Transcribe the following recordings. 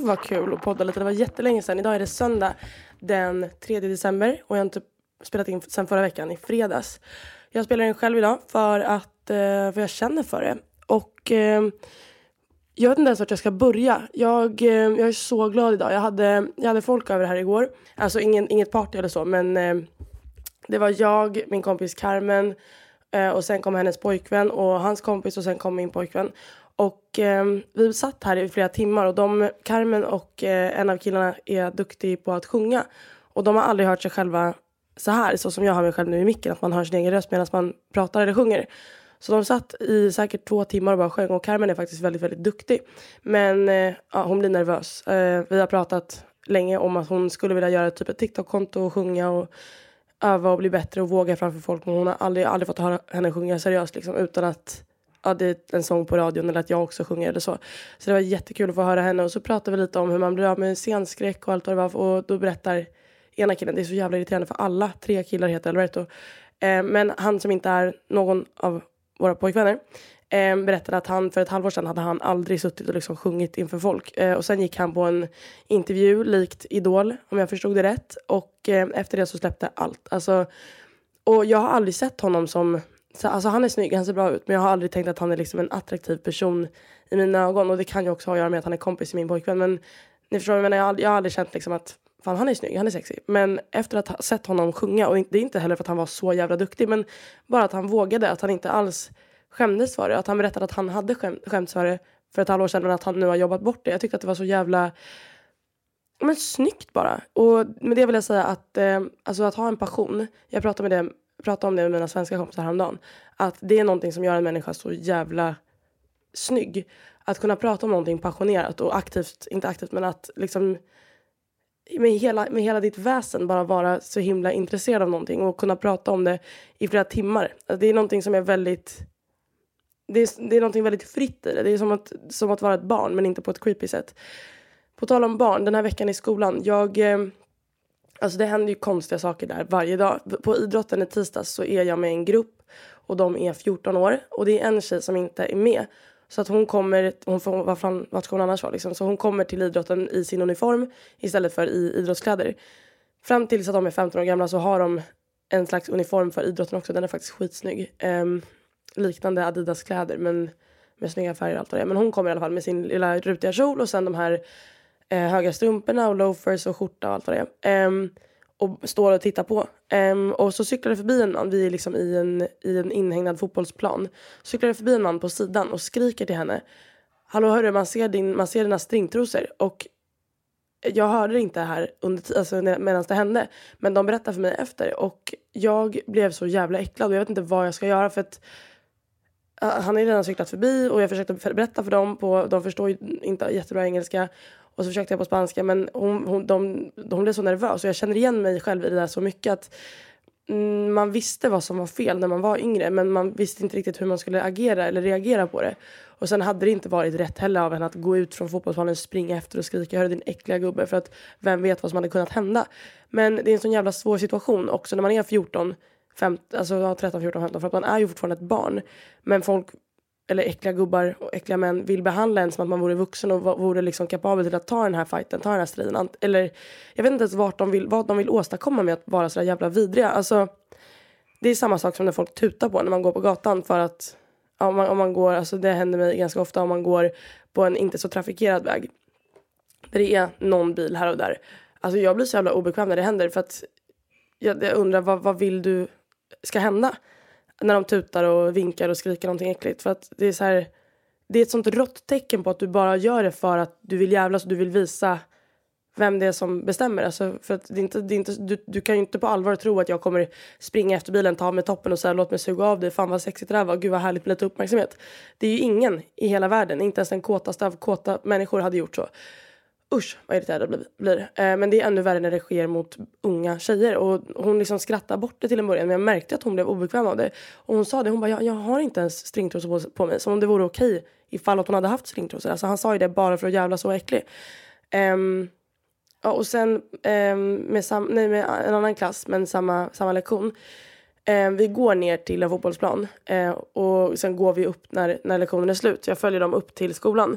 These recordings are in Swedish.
Gud vad kul att podda lite. Det var jättelänge sedan. Idag är det söndag den 3 december och jag har inte spelat in sedan förra veckan i fredags. Jag spelar in själv idag för att eh, för jag känner för det. Och eh, jag vet inte ens vart jag ska börja. Jag, eh, jag är så glad idag. Jag hade, jag hade folk över här igår. Alltså ingen, inget party eller så men eh, det var jag, min kompis Carmen eh, och sen kom hennes pojkvän och hans kompis och sen kom min pojkvän. Och eh, vi satt här i flera timmar och de, Carmen och eh, en av killarna är duktig på att sjunga. Och de har aldrig hört sig själva så här, så som jag hör mig själv nu i micken, att man hör sin egen röst medan man pratar eller sjunger. Så de satt i säkert två timmar och bara sjöng och Carmen är faktiskt väldigt, väldigt duktig. Men eh, ja, hon blir nervös. Eh, vi har pratat länge om att hon skulle vilja göra typ ett TikTok-konto och sjunga och öva och bli bättre och våga framför folk. Men hon har aldrig, aldrig fått höra henne sjunga seriöst liksom, utan att ja, det är en sång på radion eller att jag också sjunger eller så. Så det var jättekul att få höra henne och så pratade vi lite om hur man blir av med scenskräck och allt vad det var och då berättar ena killen, det är så jävla irriterande för alla tre killar heter Alberto. Eh, men han som inte är någon av våra pojkvänner eh, berättade att han för ett halvår sedan hade han aldrig suttit och liksom sjungit inför folk. Eh, och sen gick han på en intervju likt Idol om jag förstod det rätt. Och eh, efter det så släppte allt. Alltså, och jag har aldrig sett honom som så, alltså han är snygg, han ser bra ut men jag har aldrig tänkt att han är liksom en attraktiv person i mina ögon och det kan ju också ha att göra med att han är kompis med min pojkvän men ni förstår vad jag menar, jag har, jag har aldrig känt liksom att fan han är snygg, han är sexig men efter att ha sett honom sjunga och det är inte heller för att han var så jävla duktig men bara att han vågade, att han inte alls skämdes för det, att han berättade att han hade skäm, skämts för det för ett halvår sedan men att han nu har jobbat bort det. Jag tyckte att det var så jävla men snyggt bara. Och med det vill jag säga att, eh, alltså att ha en passion. Jag pratade, med det, pratade om det med mina svenska kompisar häromdagen. Att det är någonting som gör en människa så jävla snygg. Att kunna prata om någonting passionerat och aktivt, inte aktivt men att liksom med hela, med hela ditt väsen bara vara så himla intresserad av någonting och kunna prata om det i flera timmar. Alltså det är någonting som är väldigt det är, det är någonting väldigt fritt i det. Det är som att, som att vara ett barn men inte på ett creepy sätt. På tal om barn, den här veckan i skolan. Jag, eh, alltså det händer ju konstiga saker där varje dag. På idrotten i tisdags så är jag med en grupp och de är 14 år. Och det är en tjej som inte är med. Så att hon kommer, hon får, vad fan, vart ska hon annars vara liksom? Så hon kommer till idrotten i sin uniform istället för i idrottskläder. Fram tills att de är 15 år gamla så har de en slags uniform för idrotten också. Den är faktiskt skitsnygg. Um, liknande Adidas kläder men med snygga färger och allt det. Men hon kommer i alla fall med sin lilla rutiga kjol och sen de här eh, höga strumporna och loafers och skjorta och allt vad det är. Um, och står och tittar på. Um, och så cyklar det förbi en man, vi är liksom i en, i en inhägnad fotbollsplan. Cyklar det förbi en man på sidan och skriker till henne. Hallå hörru, man ser, din, man ser dina stringtrosor. Och jag hörde det inte här under, alltså, medan det hände. Men de berättade för mig efter. Och jag blev så jävla äcklad och jag vet inte vad jag ska göra för att eh, han har redan cyklat förbi och jag försökte berätta för dem. På, de förstår ju inte jättebra engelska. Och så försökte jag på spanska men hon, hon, de, hon blev så nervös och jag känner igen mig själv i det där så mycket att mm, man visste vad som var fel när man var yngre men man visste inte riktigt hur man skulle agera eller reagera på det. Och sen hade det inte varit rätt heller av henne att gå ut från fotbollsplanen, springa efter och skrika hörru din äckliga gubbe för att vem vet vad som hade kunnat hända. Men det är en sån jävla svår situation också när man är 14 15, alltså 13, 14, 15 för att man är ju fortfarande ett barn. Men folk, eller äckliga gubbar och äckliga män vill behandla en som att man vore vuxen och vore liksom kapabel till att ta den här fighten, ta den här striden. Eller jag vet inte ens vart de vill, vad de vill åstadkomma med att vara så jävla vidriga. Alltså, det är samma sak som när folk tutar på när man går på gatan för att om man, om man går, alltså det händer mig ganska ofta om man går på en inte så trafikerad väg. Där det är någon bil här och där. Alltså jag blir så jävla obekväm när det händer för att jag, jag undrar vad, vad vill du ska hända. När de tutar och vinkar och skriker någonting äckligt. För att det är så här, det är ett sånt rått tecken på att du bara gör det för att du vill jävlas och du vill visa vem det är som bestämmer. Alltså, för att det är inte, det är inte, du, du kan ju inte på allvar tro att jag kommer springa efter bilen, ta av mig toppen och säga låt mig suga av dig. Fan vad sexigt det där var. Gud vad härligt med lite uppmärksamhet. Det är ju ingen i hela världen, inte ens den kåtaste av kåta människor hade gjort så. Usch vad irriterad jag blir. Eh, men det är ännu värre när det sker mot unga tjejer. Och hon liksom skrattar bort det till en början men jag märkte att hon blev obekväm av det. Och hon sa det, hon bara jag, jag har inte ens stringtrosor på, på mig. Som om det vore okej ifall att hon hade haft stringtrosor. Alltså han sa ju det bara för att jävla så äcklig. Um, ja, och sen um, med, sam, nej, med en annan klass men samma, samma lektion. Um, vi går ner till en fotbollsplan uh, och sen går vi upp när, när lektionen är slut. Jag följer dem upp till skolan.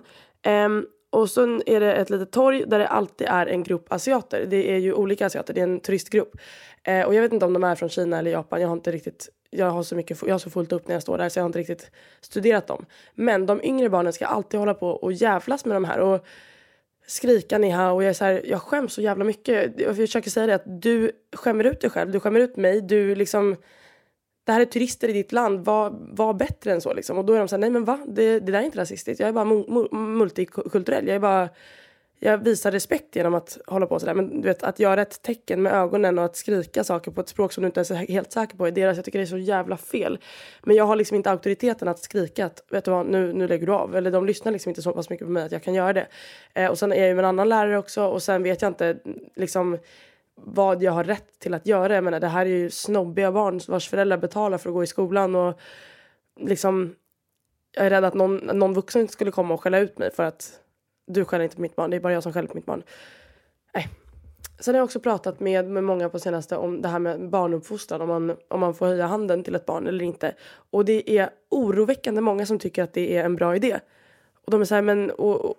Och sen är det ett litet torg där det alltid är en grupp asiater. Det är ju olika asiater, det är en turistgrupp. Eh, och jag vet inte om de är från Kina eller Japan. Jag har inte riktigt jag har så mycket, jag har så fullt upp när jag står där så jag har inte riktigt studerat dem. Men de yngre barnen ska alltid hålla på och jävlas med de här och skrika ni här och jag är så här, jag skäms så jävla mycket. Jag försöker säga det att du skämmer ut dig själv, du skämmer ut mig, du liksom det här är turister i ditt land, var, var bättre än så liksom. Och då är de så här, nej men va? Det, det där är inte rasistiskt. Jag är bara multikulturell. Jag är bara jag visar respekt genom att hålla på sådär. Men du vet, att göra ett tecken med ögonen och att skrika saker på ett språk som du inte är helt säker på är deras. Jag tycker det är så jävla fel. Men jag har liksom inte auktoriteten att skrika att vet du vad, nu, nu lägger du av. Eller de lyssnar liksom inte så pass mycket på mig att jag kan göra det. Eh, och sen är jag ju med en annan lärare också och sen vet jag inte liksom vad jag har rätt till att göra. Jag menar, det här är ju snobbiga barn vars föräldrar betalar för att gå i skolan och liksom jag är rädd att någon, någon vuxen skulle komma och skälla ut mig för att du skäller inte på mitt barn, det är bara jag som skäller på mitt barn. Nej. Sen har jag också pratat med, med många på senaste om det här med barnuppfostran, om man, om man får höja handen till ett barn eller inte. Och det är oroväckande många som tycker att det är en bra idé. Och de är så här, men och, och,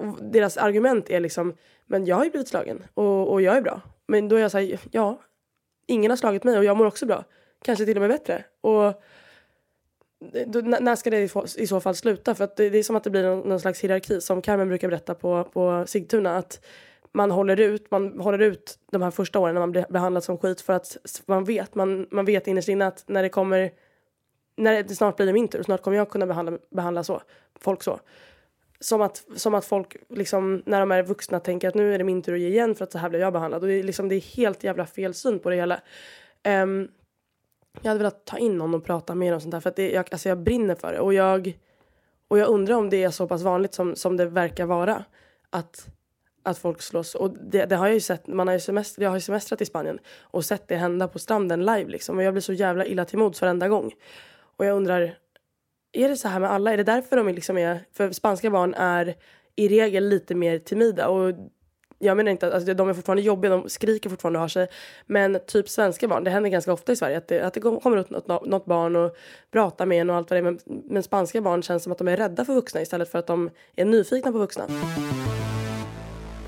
och deras argument är liksom, men jag har ju blivit slagen och, och jag är bra. Men då är jag så här, ja, ingen har slagit mig och jag mår också bra. Kanske till och med bättre. Och då, när ska det i så fall sluta? För att det, det är som att det blir någon, någon, slags hierarki som Carmen brukar berätta på, på Sigtuna. Att man håller ut, man håller ut de här första åren när man blir behandlad som skit för att man vet, man, man vet innerst inne att när det kommer, när det snart blir min tur, snart kommer jag kunna behandla, behandla så, folk så. Som att, som att folk liksom, när de är vuxna tänker att nu är det min tur att ge igen för att så här blev jag behandlad. Och det är, liksom, det är helt jävla fel syn på det hela. Um, jag hade velat ta in någon och prata med om sånt här för att det, jag, alltså jag brinner för det och jag, och jag undrar om det är så pass vanligt som, som det verkar vara att, att folk slåss. Och det, det har jag ju sett, man har ju semester, jag har ju semestrat i Spanien och sett det hända på stranden live liksom och jag blir så jävla illa till mods varenda gång. Och jag undrar, är det så här med alla? Är det därför de liksom är, för spanska barn är i regel lite mer timida och jag menar inte att alltså, de är fortfarande jobbiga, de skriker fortfarande och har sig. Men typ svenska barn, det händer ganska ofta i Sverige att det, att det kommer ut något, något barn och pratar med en och allt vad det är. Men, men spanska barn känns som att de är rädda för vuxna istället för att de är nyfikna på vuxna.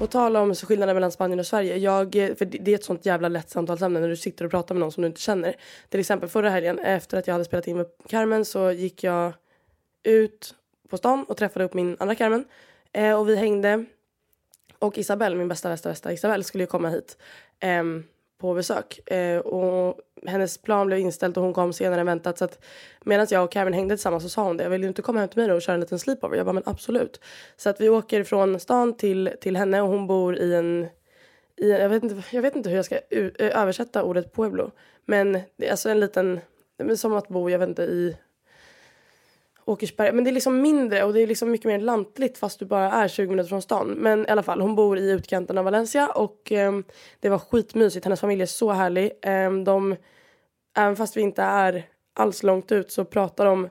På tal om skillnaden mellan Spanien och Sverige. Jag, för det är ett sånt jävla lätt samtalsämne när du sitter och pratar med någon som du inte känner. Till exempel förra helgen efter att jag hade spelat in med Carmen så gick jag ut på stan och träffade upp min andra Carmen. Eh, och vi hängde och Isabelle, min bästa, bästa, bästa Isabelle skulle ju komma hit eh, på besök. Eh, och hennes plan blev inställt och hon kom senare än väntat. Så att medan jag och Kevin hängde tillsammans så sa hon det. Jag vill ju inte komma hem till mig då och köra en liten sleepover. Jag bara men absolut. Så att vi åker från stan till, till henne och hon bor i en i, jag, vet inte, jag vet inte hur jag ska översätta ordet pueblo. Men det är alltså en liten, som att bo, jag vet inte, i Åkersberga. Men det är liksom mindre och det är liksom mycket mer lantligt fast du bara är 20 minuter från stan. Men i alla fall, hon bor i utkanten av Valencia och eh, det var skitmysigt. Hennes familj är så härlig. Eh, de, även fast vi inte är alls långt ut så pratar de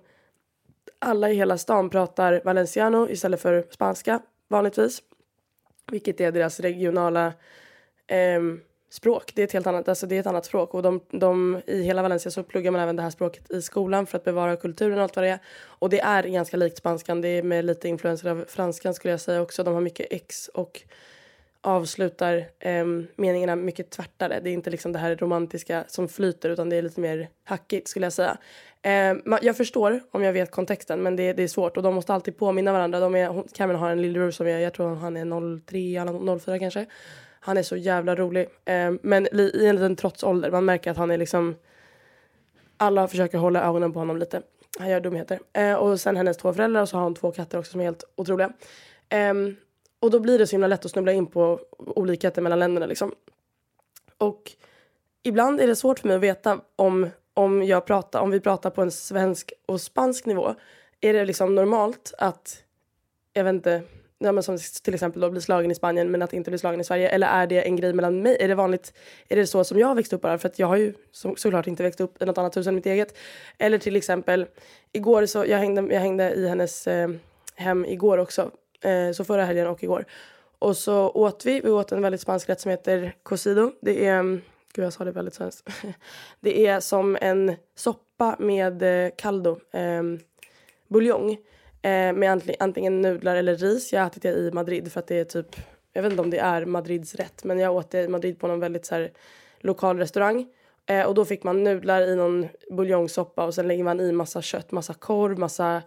alla i hela stan pratar valenciano istället för spanska vanligtvis. Vilket är deras regionala eh, språk. Det är ett helt annat, alltså det är ett annat språk och de, de, i hela Valencia så pluggar man även det här språket i skolan för att bevara kulturen och allt vad det är. Och det är ganska likt spanskan, det är med lite influenser av franskan skulle jag säga också. De har mycket x och avslutar eh, meningarna mycket tvärtare. Det är inte liksom det här romantiska som flyter utan det är lite mer hackigt skulle jag säga. Eh, jag förstår om jag vet kontexten men det, det, är svårt och de måste alltid påminna varandra. De är, Cameron har en lillebror som jag, jag tror han är 03 eller 04 kanske. Han är så jävla rolig. Eh, men i en liten trotsålder. Man märker att han är liksom... Alla försöker hålla ögonen på honom lite. Han gör dumheter. Eh, och sen hennes två föräldrar och så har hon två katter också som är helt otroliga. Eh, och då blir det så himla lätt att snubbla in på olikheter mellan länderna liksom. Och ibland är det svårt för mig att veta om, om, jag pratar, om vi pratar på en svensk och spansk nivå. Är det liksom normalt att, jag vet inte, ja, men som till exempel då bli slagen i Spanien men att inte bli slagen i Sverige? Eller är det en grej mellan mig? Är det vanligt? Är det så som jag har växt upp bara? För att jag har ju så, såklart inte växt upp i något annat hus än mitt eget. Eller till exempel igår så jag hängde, jag hängde i hennes eh, hem igår också. Eh, så förra helgen och igår. Och så åt vi, vi åt en väldigt spansk rätt som heter cocido. Det är, mm, gud jag sa det väldigt svenskt. det är som en soppa med eh, caldo, eh, buljong eh, med antingen nudlar eller ris. Jag har ätit det i Madrid för att det är typ, jag vet inte om det är Madrids rätt, men jag åt det i Madrid på någon väldigt så här, lokal restaurang. Eh, och då fick man nudlar i någon buljongsoppa och sen lägger man i massa kött, massa korv, massa,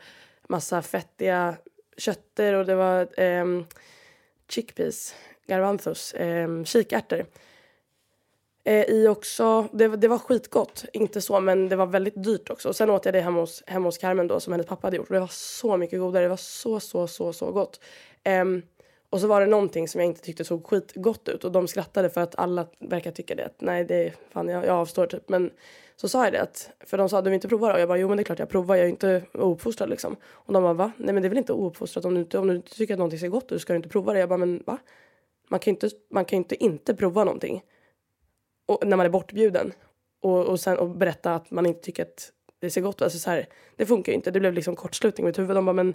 massa fettiga kötter och det var eh, chickpeas, garbanzos, eh, kikärtor. Eh, I också, det, det var skitgott, inte så men det var väldigt dyrt också. Och sen åt jag det hemma hos, hemma hos Carmen då som hennes pappa hade gjort och det var så mycket godare, det var så så så så gott. Um, och så var det någonting som jag inte tyckte såg skitgott ut och de skrattade för att alla verkar tycka det. Att, nej, det är fan jag, jag avstår typ. Men så sa jag det att, för de sa du vill inte prova det? Och jag bara jo men det är klart jag provar, jag är inte ouppfostrad liksom. Och de bara va? Nej men det är väl inte ouppfostrat om du inte, om du inte tycker att någonting ser gott ut ska du inte prova det. Jag bara men va? Man kan ju inte, man kan inte inte prova någonting och, när man är bortbjuden och, och, sen, och berätta att man inte tycker att det ser gott ut. Alltså så här, det funkar ju inte. Det blev liksom kortslutning i mitt huvud. De bara, men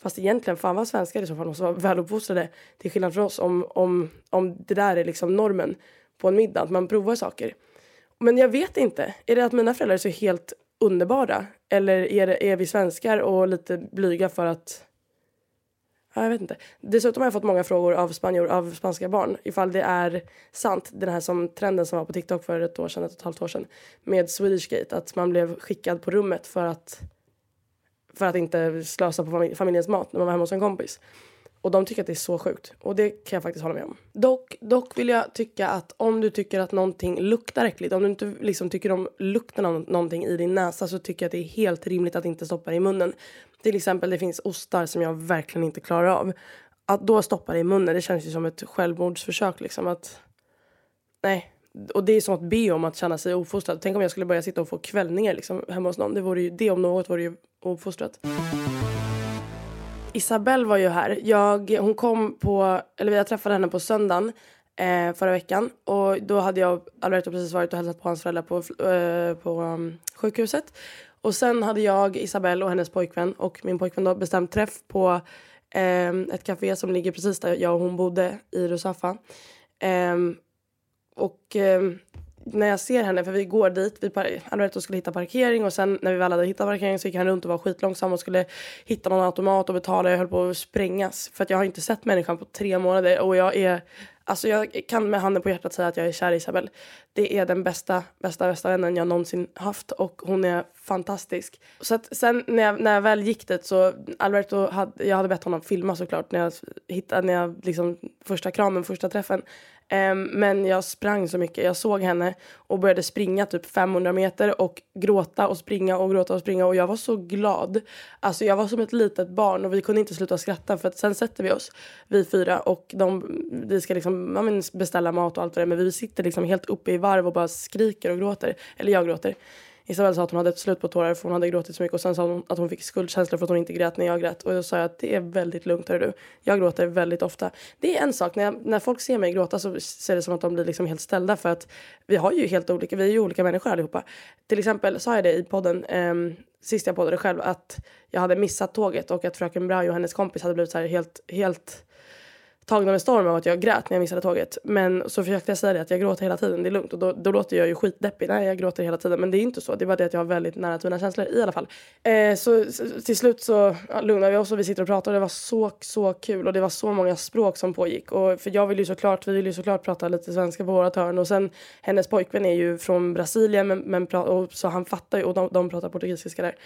fast egentligen, fan vad svenskar i så fall måste vara väluppfostrade. Till skillnad från oss om, om, om det där är liksom normen på en middag, att man provar saker. Men jag vet inte. Är det att mina föräldrar är så helt underbara? Eller är, det, är vi svenskar och lite blyga för att Ja, jag vet inte. Dessutom har jag fått många frågor av spanjor, av spanska barn ifall det är sant, den här som trenden som var på TikTok för ett år sedan, ett och ett halvt år sedan med Swedish Gate, att man blev skickad på rummet för att för att inte slösa på familjens mat när man var hemma hos en kompis. Och de tycker att det är så sjukt. Och det kan jag faktiskt hålla med om. Dock, dock vill jag tycka att om du tycker att någonting luktar äckligt, om du inte liksom tycker om lukten av någonting i din näsa så tycker jag att det är helt rimligt att inte stoppa det i munnen. Till exempel det finns ostar som jag verkligen inte klarar av. Att då stoppa det i munnen, det känns ju som ett självmordsförsök liksom att... Nej. Och det är som att be om att känna sig ofostrad. Tänk om jag skulle börja sitta och få kvällningar liksom hemma hos någon. Det, vore ju, det om något vore ju ofostrat. Isabelle var ju här. Jag, hon kom på, eller jag träffade henne på söndagen eh, förra veckan. Och då hade jag och Alberto precis varit och hälsat på hans föräldrar på, eh, på um, sjukhuset. Och sen hade jag, Isabelle och hennes pojkvän och min pojkvän då bestämt träff på eh, ett café som ligger precis där jag och hon bodde i Rusafa. Eh, och eh, när jag ser henne, för vi går dit, vi Alberto skulle hitta parkering och sen när vi väl hade hittat parkering så gick han runt och var skitlångsam och skulle hitta någon automat och betala. Jag höll på att sprängas för att jag har inte sett människan på tre månader och jag är Alltså jag kan med handen på hjärtat säga att jag är kär i Isabel. Det är den bästa, bästa, bästa vännen jag någonsin haft och hon är fantastisk. Så att sen när jag, när jag väl gick dit så Alberto hade, jag hade bett honom filma såklart när jag hittade, när jag liksom första kramen, första träffen. Um, men jag sprang så mycket. Jag såg henne och började springa typ 500 meter och gråta och springa och gråta och springa och jag var så glad. Alltså jag var som ett litet barn och vi kunde inte sluta skratta för att sen sätter vi oss, vi fyra och de, vi ska liksom ja, beställa mat och allt vad det är men vi sitter liksom helt uppe i varv och bara skriker och gråter. Eller jag gråter. Isabel sa att hon hade ett slut på tårar för hon hade gråtit så mycket och sen sa hon att hon fick skuldkänslor för att hon inte grät när jag grät och då sa jag att det är väldigt lugnt hör du. Jag gråter väldigt ofta. Det är en sak när, jag, när folk ser mig gråta så ser det som att de blir liksom helt ställda för att vi har ju helt olika, vi är ju olika människor allihopa. Till exempel sa jag det i podden um, sist jag poddade själv att jag hade missat tåget och att fröken Brau och hennes kompis hade blivit så här helt, helt tagna med storm av att jag grät när jag missade tåget. Men så försökte jag säga det att jag gråter hela tiden, det är lugnt. Och då, då låter jag ju skitdeppig. Nej, jag gråter hela tiden. Men det är inte så. Det är bara det att jag har väldigt nära till mina känslor i alla fall. Eh, så, till slut så ja, lugnade vi oss och vi sitter och pratar och det var så, så kul. Och det var så många språk som pågick. Och för jag vill ju såklart, vi vill ju såklart prata lite svenska på vårat hörn. Och sen hennes pojkvän är ju från Brasilien men, men och, så han fattar ju och de, de pratar portugisiska där.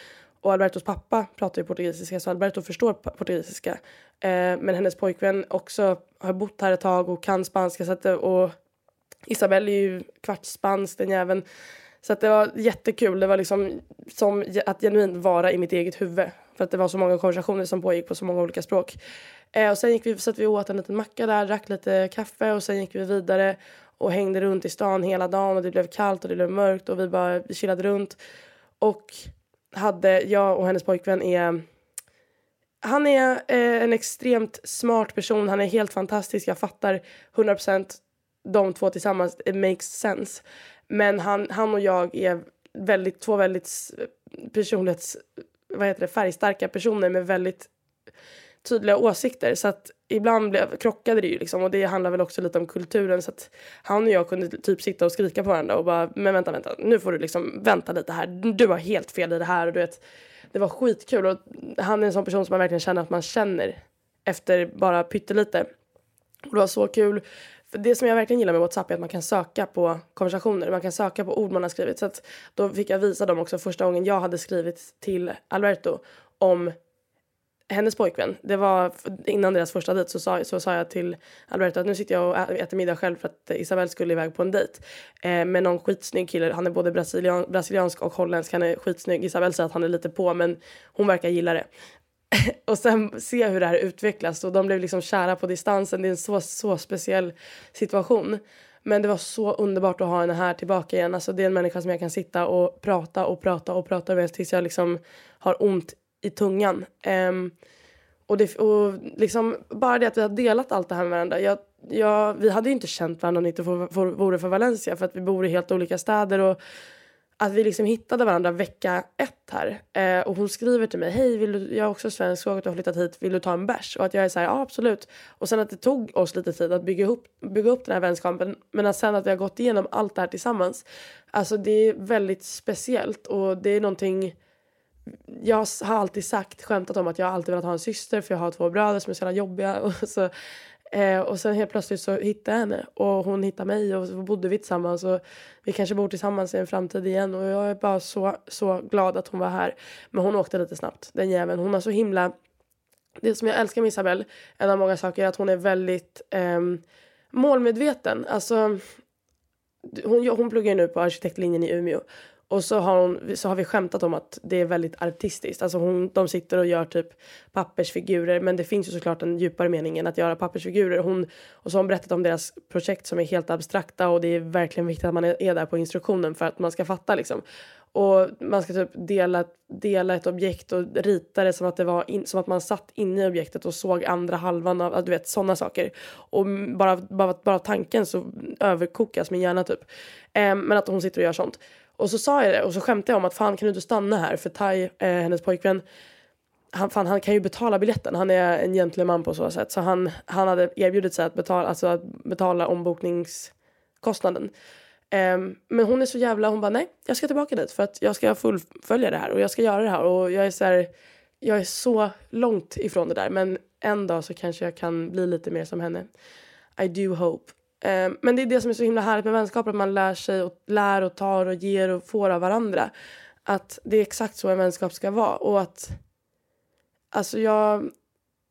Och Albertos pappa pratar ju portugisiska så Alberto förstår portugisiska. Eh, men hennes pojkvän också har bott här ett tag och kan spanska. Så att, och Isabelle är ju kvartsspansk den jäveln. Så att det var jättekul. Det var liksom som att genuint vara i mitt eget huvud. För att det var så många konversationer som pågick på så många olika språk. Eh, och sen gick vi, så att vi åt en liten macka där, drack lite kaffe och sen gick vi vidare och hängde runt i stan hela dagen och det blev kallt och det blev mörkt och vi bara vi chillade runt. Och hade, jag och hennes pojkvän är han är eh, en extremt smart person. Han är helt fantastisk. Jag fattar 100% de två tillsammans. It makes sense. Men han, han och jag är väldigt, två väldigt personlighets... Vad heter det? Färgstarka personer med väldigt tydliga åsikter så att ibland blev, krockade det ju liksom och det handlar väl också lite om kulturen så att han och jag kunde typ sitta och skrika på varandra och bara men vänta vänta nu får du liksom vänta lite här du har helt fel i det här och du vet det var skitkul och han är en sån person som man verkligen känner att man känner efter bara pyttelite och det var så kul för det som jag verkligen gillar med Whatsapp är att man kan söka på konversationer, man kan söka på ord man har skrivit. Så att då fick jag visa dem också första gången jag hade skrivit till Alberto om hennes pojkvän. Det var innan deras första dejt så sa, så sa jag till Alberto att nu sitter jag och äter middag själv för att Isabel skulle iväg på en dejt. Eh, med någon skitsnygg kille. Han är både brasilian, brasiliansk och holländsk. Han är skitsnygg. Isabel säger att han är lite på men hon verkar gilla det. och sen se hur det här utvecklas och de blev liksom kära på distansen. Det är en så, så speciell situation. Men det var så underbart att ha henne här tillbaka igen. Alltså det är en människa som jag kan sitta och prata och prata och prata med tills jag liksom har ont i tungan. Um, och, det, och liksom, bara det att vi har delat allt det här med varandra. Jag, jag, vi hade ju inte känt varandra om det inte vore för Valencia för att vi bor i helt olika städer. Och att vi liksom hittade varandra vecka ett här. Eh, och hon skriver till mig, hej vill du, jag är också svensk, såg att du har flyttat hit, vill du ta en bärs? Och att jag är så här, ja absolut. Och sen att det tog oss lite tid att bygga upp, bygga upp den här vänskapen. Men att sen att vi har gått igenom allt det här tillsammans. Alltså det är väldigt speciellt och det är någonting jag har alltid sagt, skämtat om att jag alltid velat ha en syster för jag har två bröder som är så jävla jobbiga. Och, så, eh, och sen helt plötsligt så hittade jag henne och hon hittade mig och så bodde vi tillsammans och vi kanske bor tillsammans i en framtid igen och jag är bara så, så glad att hon var här. Men hon åkte lite snabbt, den jäveln. Hon har så himla... Det som jag älskar med Isabelle, en av många saker, är att hon är väldigt eh, målmedveten. Alltså, hon, hon pluggar nu på arkitektlinjen i Umeå och så har, hon, så har vi skämtat om att det är väldigt artistiskt. Alltså hon, de sitter och gör typ pappersfigurer. Men det finns ju såklart en djupare mening än att göra pappersfigurer. Hon, och så har hon berättat om deras projekt som är helt abstrakta. Och det är verkligen viktigt att man är, är där på instruktionen för att man ska fatta liksom. Och man ska typ dela, dela ett objekt och rita det som att det var in, som att man satt inne i objektet och såg andra halvan av, du vet sådana saker. Och bara, bara, bara tanken så överkokas min hjärna typ. Eh, men att hon sitter och gör sånt. Och så sa jag det och så skämtade jag om att fan kan du inte stanna här för Tai, eh, hennes pojkvän, han, fan, han kan ju betala biljetten. Han är en gentleman på så sätt. Så han, han hade erbjudit sig att betala, alltså att betala ombokningskostnaden. Um, men hon är så jävla, hon bara nej, jag ska tillbaka dit för att jag ska fullfölja det här och jag ska göra det här och jag är så här, jag är så långt ifrån det där men en dag så kanske jag kan bli lite mer som henne. I do hope. Ehm, men det är det som är så himla härligt med vänskap, att man lär sig och lär och tar och ger och får av varandra. Att det är exakt så en vänskap ska vara och att alltså jag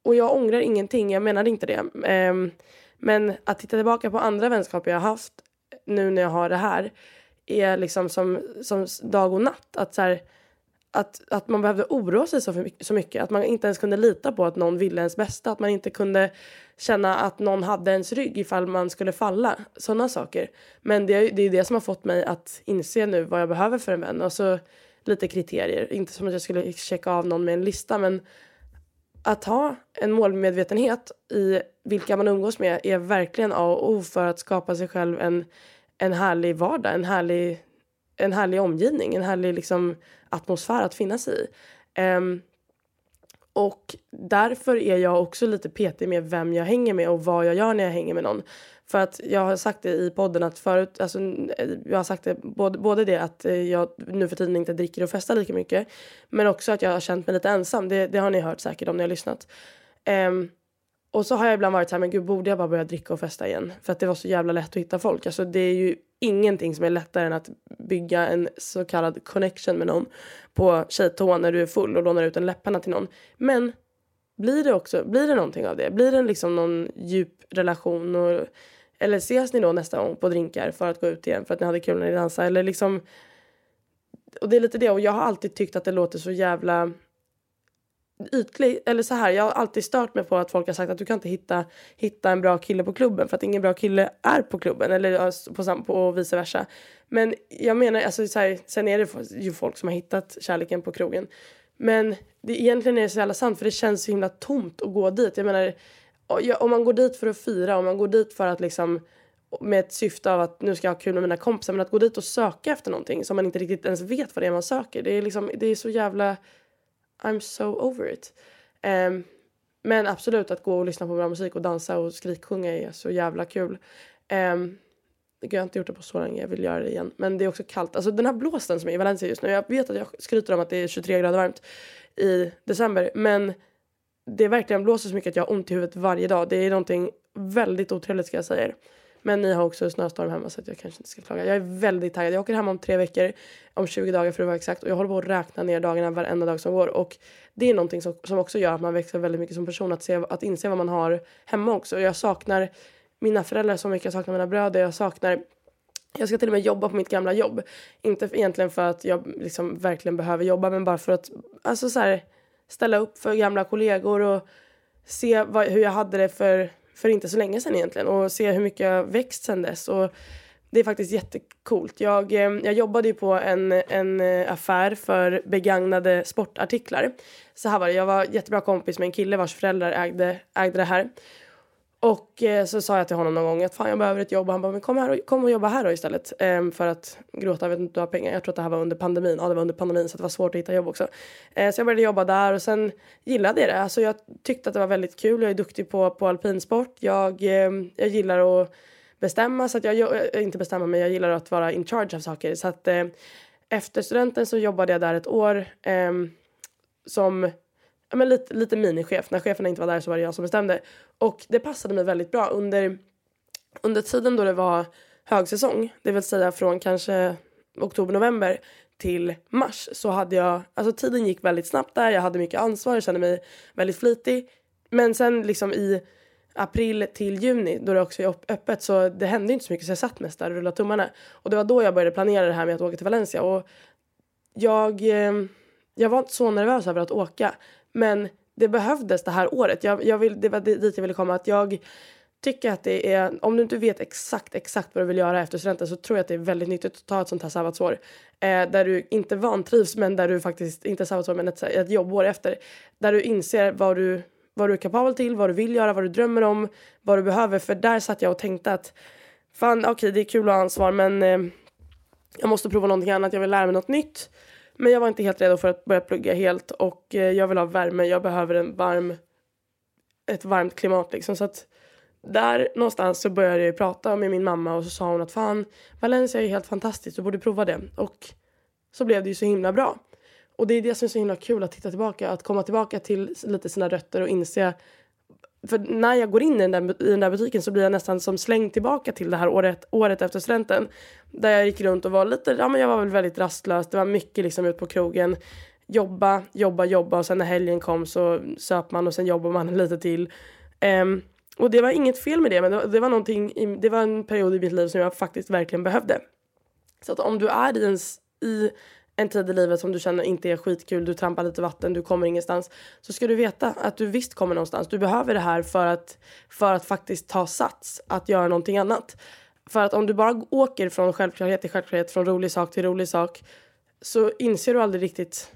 och jag ångrar ingenting, jag menade inte det. Ehm, men att titta tillbaka på andra vänskaper jag har haft nu när jag har det här är liksom som, som dag och natt. Att så här, att, att man behövde oroa sig så, för, så mycket. Att man inte ens kunde lita på att någon ville ens bästa. Att man inte kunde känna att någon hade ens rygg ifall man skulle falla. Sådana saker. Men det, det är det som har fått mig att inse nu vad jag behöver för en vän. Och så lite kriterier. Inte som att jag skulle checka av någon med en lista men att ha en målmedvetenhet i vilka man umgås med är verkligen A och O för att skapa sig själv en, en härlig vardag, en härlig, en härlig omgivning, en härlig liksom, atmosfär att finnas i. Um, och därför är jag också lite petig med vem jag hänger med och vad jag gör när jag hänger med någon. För att jag har sagt det i podden att förut, alltså jag har sagt det både, både det att jag nu för tiden inte dricker och festar lika mycket. Men också att jag har känt mig lite ensam. Det, det har ni hört säkert om ni har lyssnat. Um, och så har jag ibland varit så här, men gud borde jag bara börja dricka och festa igen? För att det var så jävla lätt att hitta folk. Alltså det är ju ingenting som är lättare än att bygga en så kallad connection med någon på tjejtoan när du är full och lånar ut en läpparna till någon. Men blir det också, blir det någonting av det? Blir det liksom någon djup relation? Och, eller ses ni då nästa gång på drinkar för att gå ut igen för att ni hade kul när ni dansade? Eller liksom, och det är lite det. Och jag har alltid tyckt att det låter så jävla ytlig, eller så här, jag har alltid stört mig på att folk har sagt att du kan inte hitta, hitta en bra kille på klubben för att ingen bra kille är på klubben eller på, på och vice versa. Men jag menar, alltså så här, sen är det ju folk som har hittat kärleken på krogen. Men det, egentligen är det så jävla sant för det känns så himla tomt att gå dit. Jag menar, om man går dit för att fira, om man går dit för att liksom med ett syfte av att nu ska jag ha kul med mina kompisar men att gå dit och söka efter någonting som man inte riktigt ens vet vad det är man söker. Det är liksom, det är så jävla I'm so over it. Um, men absolut att gå och lyssna på bra musik och dansa och skriksjunga är så jävla kul. Um, jag har inte gjort det på så länge, jag vill göra det igen. Men det är också kallt. Alltså den här blåsten som är i Valencia just nu. Jag vet att jag skryter om att det är 23 grader varmt i december. Men det är verkligen blåser så mycket att jag har ont i huvudet varje dag. Det är någonting väldigt otrevligt ska jag säga er. Men ni har också snöstorm hemma så jag kanske inte ska klaga. Jag är väldigt taggad. Jag åker hem om tre veckor, om 20 dagar för att vara exakt. Och jag håller på att räkna ner dagarna varenda dag som går. Och det är någonting som, som också gör att man växer väldigt mycket som person. Att, se, att inse vad man har hemma också. Och Jag saknar mina föräldrar så mycket. Jag saknar mina bröder. Jag saknar jag ska till och med jobba på mitt gamla jobb. Inte för, egentligen för att jag liksom verkligen behöver jobba men bara för att alltså så här, ställa upp för gamla kollegor och se vad, hur jag hade det för, för inte så länge sedan egentligen och se hur mycket jag växt sedan dess. Och det är faktiskt jättekult. Jag, eh, jag jobbade ju på en, en eh, affär för begagnade sportartiklar. Så här var det, jag var jättebra kompis med en kille vars föräldrar ägde, ägde det här. Och eh, så sa jag till honom någon gång att fan jag behöver ett jobb och han bara men kom, här och, kom och jobba här då istället. Ehm, för att gråta, jag vet inte du har pengar. Jag tror att det här var under pandemin. Ja det var under pandemin så det var svårt att hitta jobb också. Ehm, så jag började jobba där och sen gillade jag det. Alltså jag tyckte att det var väldigt kul. Jag är duktig på, på alpinsport. Jag, eh, jag gillar att bestämma så att jag, jag, eh, inte bestämma men jag gillar att vara in charge av saker. Så att eh, efter studenten så jobbade jag där ett år ehm, som ja, men lite, lite minichef. När cheferna inte var där så var det jag som bestämde. Och det passade mig väldigt bra under, under tiden då det var högsäsong. Det vill säga från kanske oktober, november till mars så hade jag, alltså tiden gick väldigt snabbt där, jag hade mycket ansvar, jag kände mig väldigt flitig. Men sen liksom i april till juni då det också är öppet så det hände inte så mycket så jag satt mest där och rullade tummarna. Och det var då jag började planera det här med att åka till Valencia och jag, eh, jag var inte så nervös över att åka men det behövdes det här året. Jag, jag vill, det var dit jag ville komma. Att jag tycker att det är, om du inte vet exakt exakt vad du vill göra efter studenten så tror jag att det är väldigt nyttigt att ta ett sånt här sabbatsår. Eh, där du inte vantrivs men där du faktiskt, inte sabbatsår men ett, ett jobbår efter. Där du inser vad du, vad du är kapabel till, vad du vill göra, vad du drömmer om, vad du behöver. För där satt jag och tänkte att fan okej okay, det är kul att ha ansvar men eh, jag måste prova någonting annat, jag vill lära mig något nytt. Men jag var inte helt redo för att börja plugga helt och eh, jag vill ha värme. Jag behöver en varm, ett varmt klimat liksom. Så att där någonstans så började jag prata med min mamma och så sa hon att fan Valencia är helt fantastiskt, du borde prova det. Och så blev det ju så himla bra. Och det är det som är så himla kul att titta tillbaka, att komma tillbaka till lite sina rötter och inse för när jag går in i den, där, i den där butiken så blir jag nästan som slängd tillbaka till det här året, året efter studenten. Där jag gick runt och var lite, ja men jag var väl väldigt rastlös. Det var mycket liksom ut på krogen. Jobba, jobba, jobba och sen när helgen kom så söp man och sen jobbar man lite till. Um, och det var inget fel med det men det, det var någonting, i, det var en period i mitt liv som jag faktiskt verkligen behövde. Så att om du är i, en, i en tid i livet som du känner inte är skitkul, du trampar lite vatten, du kommer ingenstans. Så ska du veta att du visst kommer någonstans. Du behöver det här för att, för att faktiskt ta sats, att göra någonting annat. För att om du bara åker från självklarhet till självklarhet, från rolig sak till rolig sak, så inser du aldrig riktigt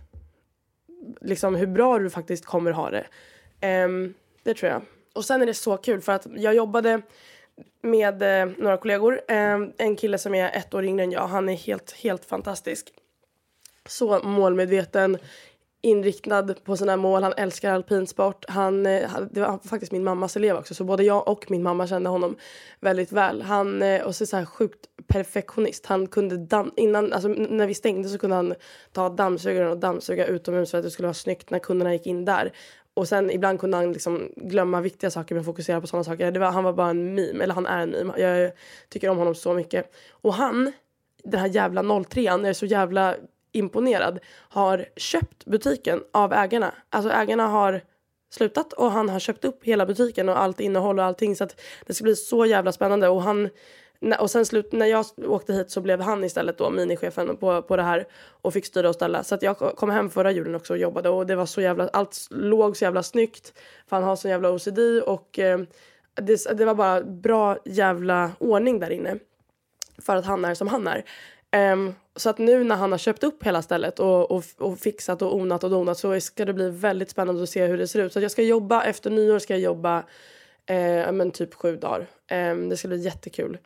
liksom hur bra du faktiskt kommer ha det. Um, det tror jag. Och sen är det så kul för att jag jobbade med eh, några kollegor. Eh, en kille som är ett år yngre än jag, han är helt, helt fantastisk så målmedveten, inriktad på sina mål. Han älskar alpinsport. Han, eh, det var faktiskt min mammas elev också, så både jag och min mamma kände honom väldigt väl. Han eh, och så, så här sjukt perfektionist. Han kunde damm, innan, alltså när vi stängde så kunde han ta dammsugaren och dammsuga utomhus för att det skulle vara snyggt när kunderna gick in där. Och sen ibland kunde han liksom glömma viktiga saker men fokusera på sådana saker. Det var, han var bara en meme, eller han är en meme. Jag tycker om honom så mycket. Och han, den här jävla 03 an är så jävla imponerad, har köpt butiken av ägarna. Alltså ägarna har slutat och han har köpt upp hela butiken och allt innehåll och allting så att det ska bli så jävla spännande och han och sen slut, när jag åkte hit så blev han istället då minichefen på, på det här och fick styra och ställa. Så att jag kom hem förra julen också och jobbade och det var så jävla, allt låg så jävla snyggt. För han har så jävla OCD och eh, det, det var bara bra jävla ordning där inne. För att han är som han är. Um, så att nu när han har köpt upp hela stället och, och, och fixat och onat och donat så ska det bli väldigt spännande att se hur det ser ut. Så jag ska jobba, efter nyår ska jag jobba eh, men typ sju dagar. Um, det ska bli jättekul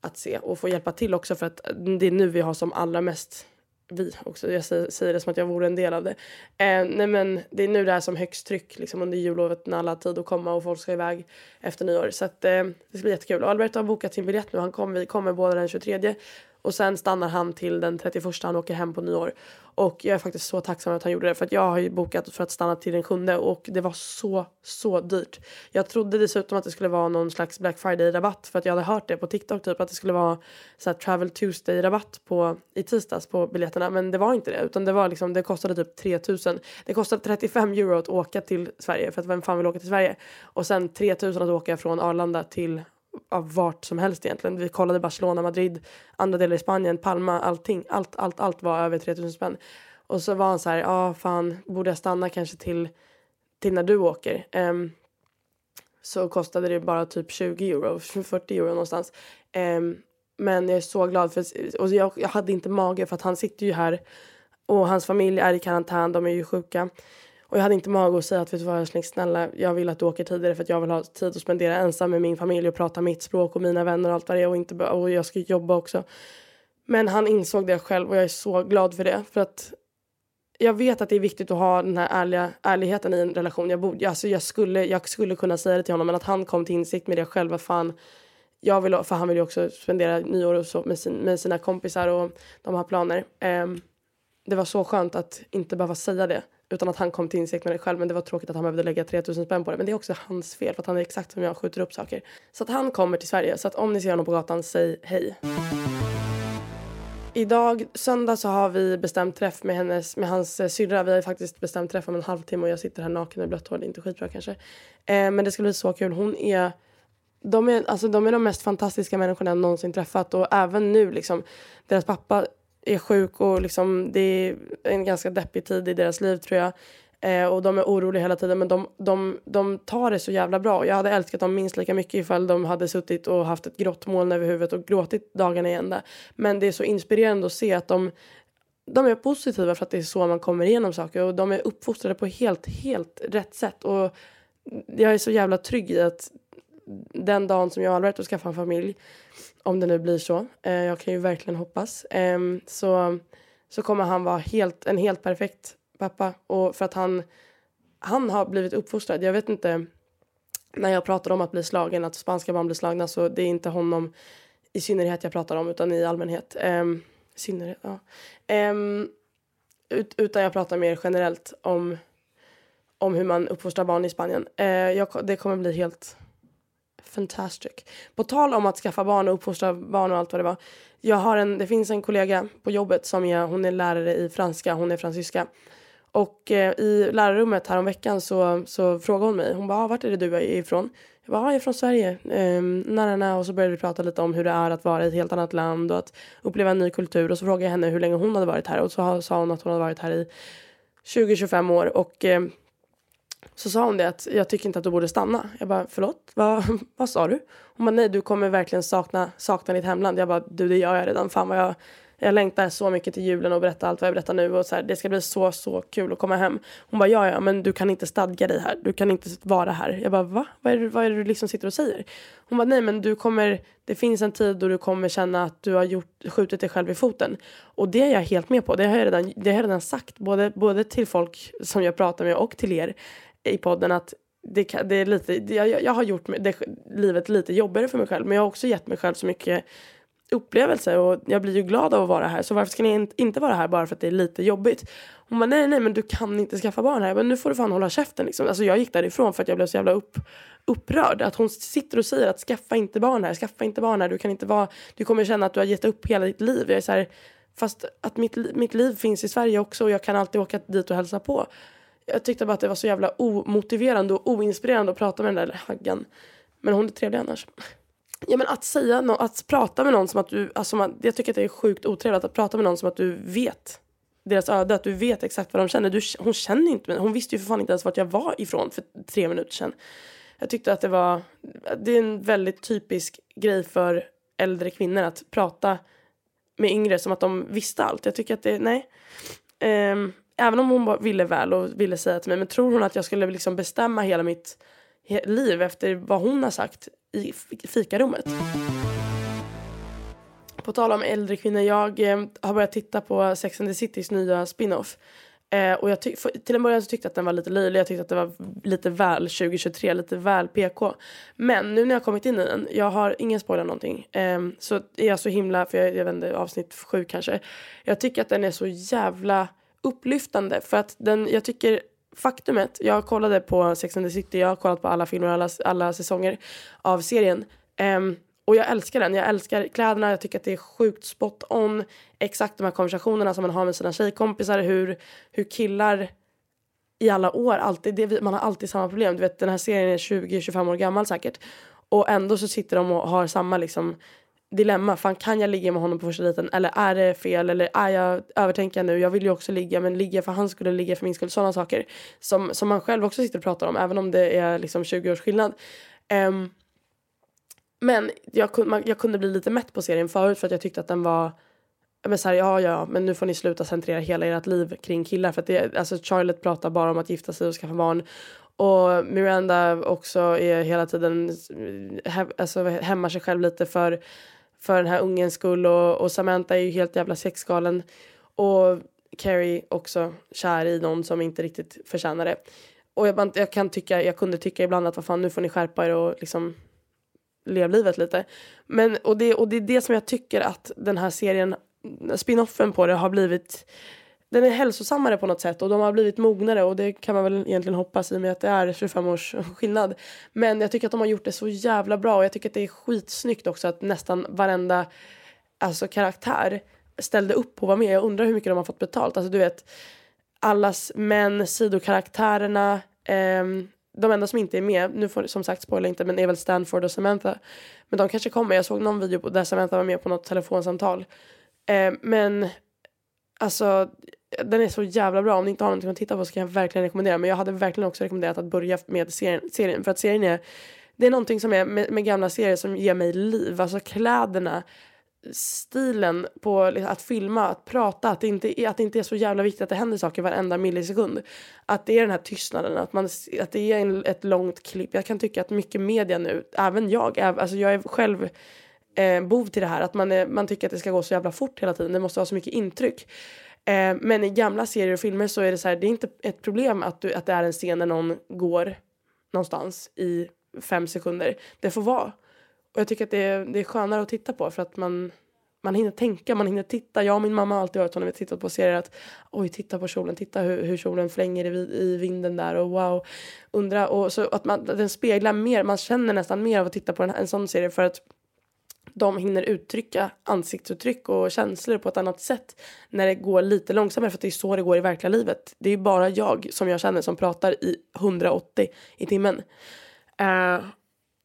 att se och få hjälpa till också för att det är nu vi har som allra mest vi också, jag säger det som att jag vore en del av det. Eh, nej men det är nu det är som högst tryck liksom under jullovet när alla har tid att komma och folk ska iväg efter nyår. Så att, eh, det ska bli jättekul. Och Alberto har bokat sin biljett nu, han kom, vi kommer båda den 23 och sen stannar han till den 31 han åker hem på nyår. Och jag är faktiskt så tacksam att han gjorde det för att jag har ju bokat för att stanna till den sjunde och det var så, så dyrt. Jag trodde dessutom att det skulle vara någon slags Black Friday rabatt för att jag hade hört det på TikTok typ att det skulle vara så här Travel Tuesday rabatt på i tisdags på biljetterna men det var inte det utan det var liksom det kostade typ 3000. Det kostade 35 euro att åka till Sverige för att vem fan vill åka till Sverige och sen 3000 att åka från Arlanda till av vart som helst egentligen. Vi kollade Barcelona, Madrid, andra delar i Spanien, Palma, allting. Allt, allt, allt var över 3000 spänn. Och så var han så här, ja ah, fan, borde jag stanna kanske till, till när du åker? Um, så kostade det bara typ 20 euro, 40 euro någonstans. Um, men jag är så glad för, och jag, jag hade inte mage för att han sitter ju här och hans familj är i karantän, de är ju sjuka. Och jag hade inte mag att säga att vet du vad älskling, snälla jag vill att du åker tidigare för att jag vill ha tid att spendera ensam med min familj och prata mitt språk och mina vänner och allt vad det är och, inte, och jag ska jobba också. Men han insåg det själv och jag är så glad för det. För att jag vet att det är viktigt att ha den här ärliga, ärligheten i en relation. Jag, borde, alltså jag, skulle, jag skulle kunna säga det till honom men att han kom till insikt med det själv. fan, jag vill, för han vill ju också spendera nyår och så med, sin, med sina kompisar och de har planer. Um, det var så skönt att inte behöva säga det utan att han kom till insikt med det själv. Men det var tråkigt att han behövde lägga 3000 spänn på det. Men det är också hans fel för att han är exakt som jag skjuter upp saker. Så att han kommer till Sverige. Så att om ni ser honom på gatan, säg hej. Idag, söndag, så har vi bestämt träff med, hennes, med hans eh, syrra. Vi har faktiskt bestämt träff om en halvtimme och jag sitter här naken i blött hår. Det är inte skitbra kanske. Eh, men det ska bli så kul. Hon är de är, alltså, de är de mest fantastiska människorna jag någonsin träffat och även nu liksom. Deras pappa är sjuk och liksom, det är en ganska deppig tid i deras liv tror jag. Eh, och de är oroliga hela tiden men de, de, de tar det så jävla bra. Jag hade älskat dem minst lika mycket ifall de hade suttit och haft ett grått moln över huvudet och gråtit dagarna i ända. Men det är så inspirerande att se att de, de är positiva för att det är så man kommer igenom saker och de är uppfostrade på helt, helt rätt sätt. Och jag är så jävla trygg i att den dagen som jag har och Alberto skaffar en familj om det nu blir så. Eh, jag kan ju verkligen hoppas. Eh, så, så kommer han vara helt, en helt perfekt pappa. Och för att han, han har blivit uppfostrad. Jag vet inte, när jag pratar om att bli slagen, att spanska barn blir slagna, så det är inte honom i synnerhet jag pratar om, utan i allmänhet. Eh, synnerhet, ja. Eh, ut, utan jag pratar mer generellt om, om hur man uppfostrar barn i Spanien. Eh, jag, det kommer bli helt fantastic. På tal om att skaffa barn och uppfostra barn och allt vad det var. Jag har en, det finns en kollega på jobbet som är, hon är lärare i franska, hon är fransyska. Och eh, i lärarrummet häromveckan så, så frågade hon mig, hon bara, ah, vart är det du är ifrån? Jag bara, ah, jag är från Sverige. Um, na, na, Och så började vi prata lite om hur det är att vara i ett helt annat land och att uppleva en ny kultur. Och så frågade jag henne hur länge hon hade varit här och så sa hon att hon hade varit här i 20-25 år. Och eh, så sa hon det att jag tycker inte att du borde stanna. Jag bara förlåt, vad, vad sa du? Hon bara nej du kommer verkligen sakna, sakna ditt hemland. Jag bara du det gör jag redan. Fan vad jag, jag längtar så mycket till julen och berätta allt vad jag berättar nu. Och så här, det ska bli så så kul att komma hem. Hon bara ja ja men du kan inte stadga dig här. Du kan inte vara här. Jag bara va? Vad är det, vad är det du liksom sitter och säger? Hon bara nej men du kommer, det finns en tid då du kommer känna att du har gjort, skjutit dig själv i foten. Och det är jag helt med på. Det har jag redan, det har jag redan sagt både, både till folk som jag pratar med och till er i podden att det, det är lite, jag, jag har gjort det, livet lite jobbigare för mig själv men jag har också gett mig själv så mycket upplevelse och jag blir ju glad av att vara här så varför ska ni inte vara här bara för att det är lite jobbigt? Hon bara nej nej men du kan inte skaffa barn här men nu får du fan hålla käften liksom. Alltså jag gick därifrån för att jag blev så jävla upp, upprörd att hon sitter och säger att skaffa inte barn här, skaffa inte barn här, du kan inte vara, du kommer känna att du har gett upp hela ditt liv. Jag är så här, fast att mitt, mitt liv finns i Sverige också och jag kan alltid åka dit och hälsa på jag tyckte bara att det var så jävla omotiverande och oinspirerande att prata med den där haggan. Men hon är trevlig annars. Ja men att säga no att prata med någon som att du, alltså man, jag tycker att det är sjukt otrevligt att prata med någon som att du vet deras öde, att du vet exakt vad de känner. Du, hon känner inte mig, hon visste ju för fan inte ens vart jag var ifrån för tre minuter sedan. Jag tyckte att det var, det är en väldigt typisk grej för äldre kvinnor att prata med yngre som att de visste allt. Jag tycker att det, nej. Um, även om hon ville väl och ville säga till mig, men tror hon att jag skulle liksom bestämma hela mitt liv efter vad hon har sagt i fikarummet? På tal om äldre kvinnor, jag eh, har börjat titta på Sex and the Citys nya spin-off. Eh, och jag ty- för, till en början så tyckte jag att den var lite löjlig, jag tyckte att det var lite väl 2023, lite väl PK. Men nu när jag kommit in i den, jag har ingen spoiler någonting, eh, så är jag så himla, för jag, jag vet inte, avsnitt sju kanske. Jag tycker att den är så jävla upplyftande för att den, jag tycker faktumet, jag kollade på Sex and the City, jag har kollat på alla filmer, alla, alla säsonger av serien. Um, och jag älskar den, jag älskar kläderna, jag tycker att det är sjukt spot on. Exakt de här konversationerna som man har med sina tjejkompisar, hur, hur killar i alla år alltid, det, man har alltid samma problem. Du vet den här serien är 20-25 år gammal säkert. Och ändå så sitter de och har samma liksom dilemma. Fan, kan jag ligga med honom på första dejten? Eller är det fel? Eller är jag övertänkande? nu? Jag vill ju också ligga, men ligga för hans skull, ligga för min skull. Sådana saker som, som man själv också sitter och pratar om, även om det är liksom 20 års skillnad. Um, men jag, man, jag kunde bli lite mätt på serien förut för att jag tyckte att den var men så här, ja, ja, men nu får ni sluta centrera hela ert liv kring killar. För att det, alltså Charlotte pratar bara om att gifta sig och skaffa barn. Och Miranda också är hela tiden, he, alltså hämmar sig själv lite för, för den här ungens skull. Och, och Samantha är ju helt jävla sexgalen. Och Carrie också kär i någon som inte riktigt förtjänar det. Och jag, jag, kan tycka, jag kunde tycka ibland att vad fan, nu får ni skärpa er och liksom lev livet lite. Men, och, det, och det är det som jag tycker att den här serien, spinoffen på det har blivit den är hälsosammare på något sätt och de har blivit mognare och det kan man väl egentligen hoppas i och med att det är 25 års skillnad. Men jag tycker att de har gjort det så jävla bra och jag tycker att det är skitsnyggt också att nästan varenda alltså, karaktär ställde upp och var med. Jag undrar hur mycket de har fått betalt. Alltså du vet allas män, sidokaraktärerna, eh, de enda som inte är med, nu får som sagt spoila inte, men är väl Stanford och Samantha. Men de kanske kommer. Jag såg någon video där Samantha var med på något telefonsamtal. Eh, men alltså den är så jävla bra. Om ni inte har någonting att titta på så kan jag verkligen rekommendera. Men jag hade verkligen också rekommenderat att börja med serien. serien för att serien är, det är någonting som är med, med gamla serier som ger mig liv. Alltså kläderna, stilen på liksom, att filma, att prata, att det, inte, är, att det inte är så jävla viktigt att det händer saker varenda millisekund. Att det är den här tystnaden, att, man, att det är en, ett långt klipp. Jag kan tycka att mycket media nu, även jag, alltså jag är själv eh, bov till det här, att man, är, man tycker att det ska gå så jävla fort hela tiden, det måste vara så mycket intryck. Eh, men i gamla serier och filmer så är det så här, det är inte ett problem att, du, att det är en scen där någon går någonstans i fem sekunder. Det får vara. Och jag tycker att det är, det är skönare att titta på för att man, man hinner tänka, man hinner titta. Jag och min mamma har alltid hört när vi tittat på serier att oj, titta på kjolen, titta hur, hur kjolen flänger i, i vinden där och wow. Undra, och så att man, den speglar mer, man känner nästan mer av att titta på en, en sån serie för att de hinner uttrycka ansiktsuttryck och känslor på ett annat sätt när det går lite långsammare för att det är så det går i verkliga livet. Det är bara jag som jag känner som pratar i 180 i timmen. Uh,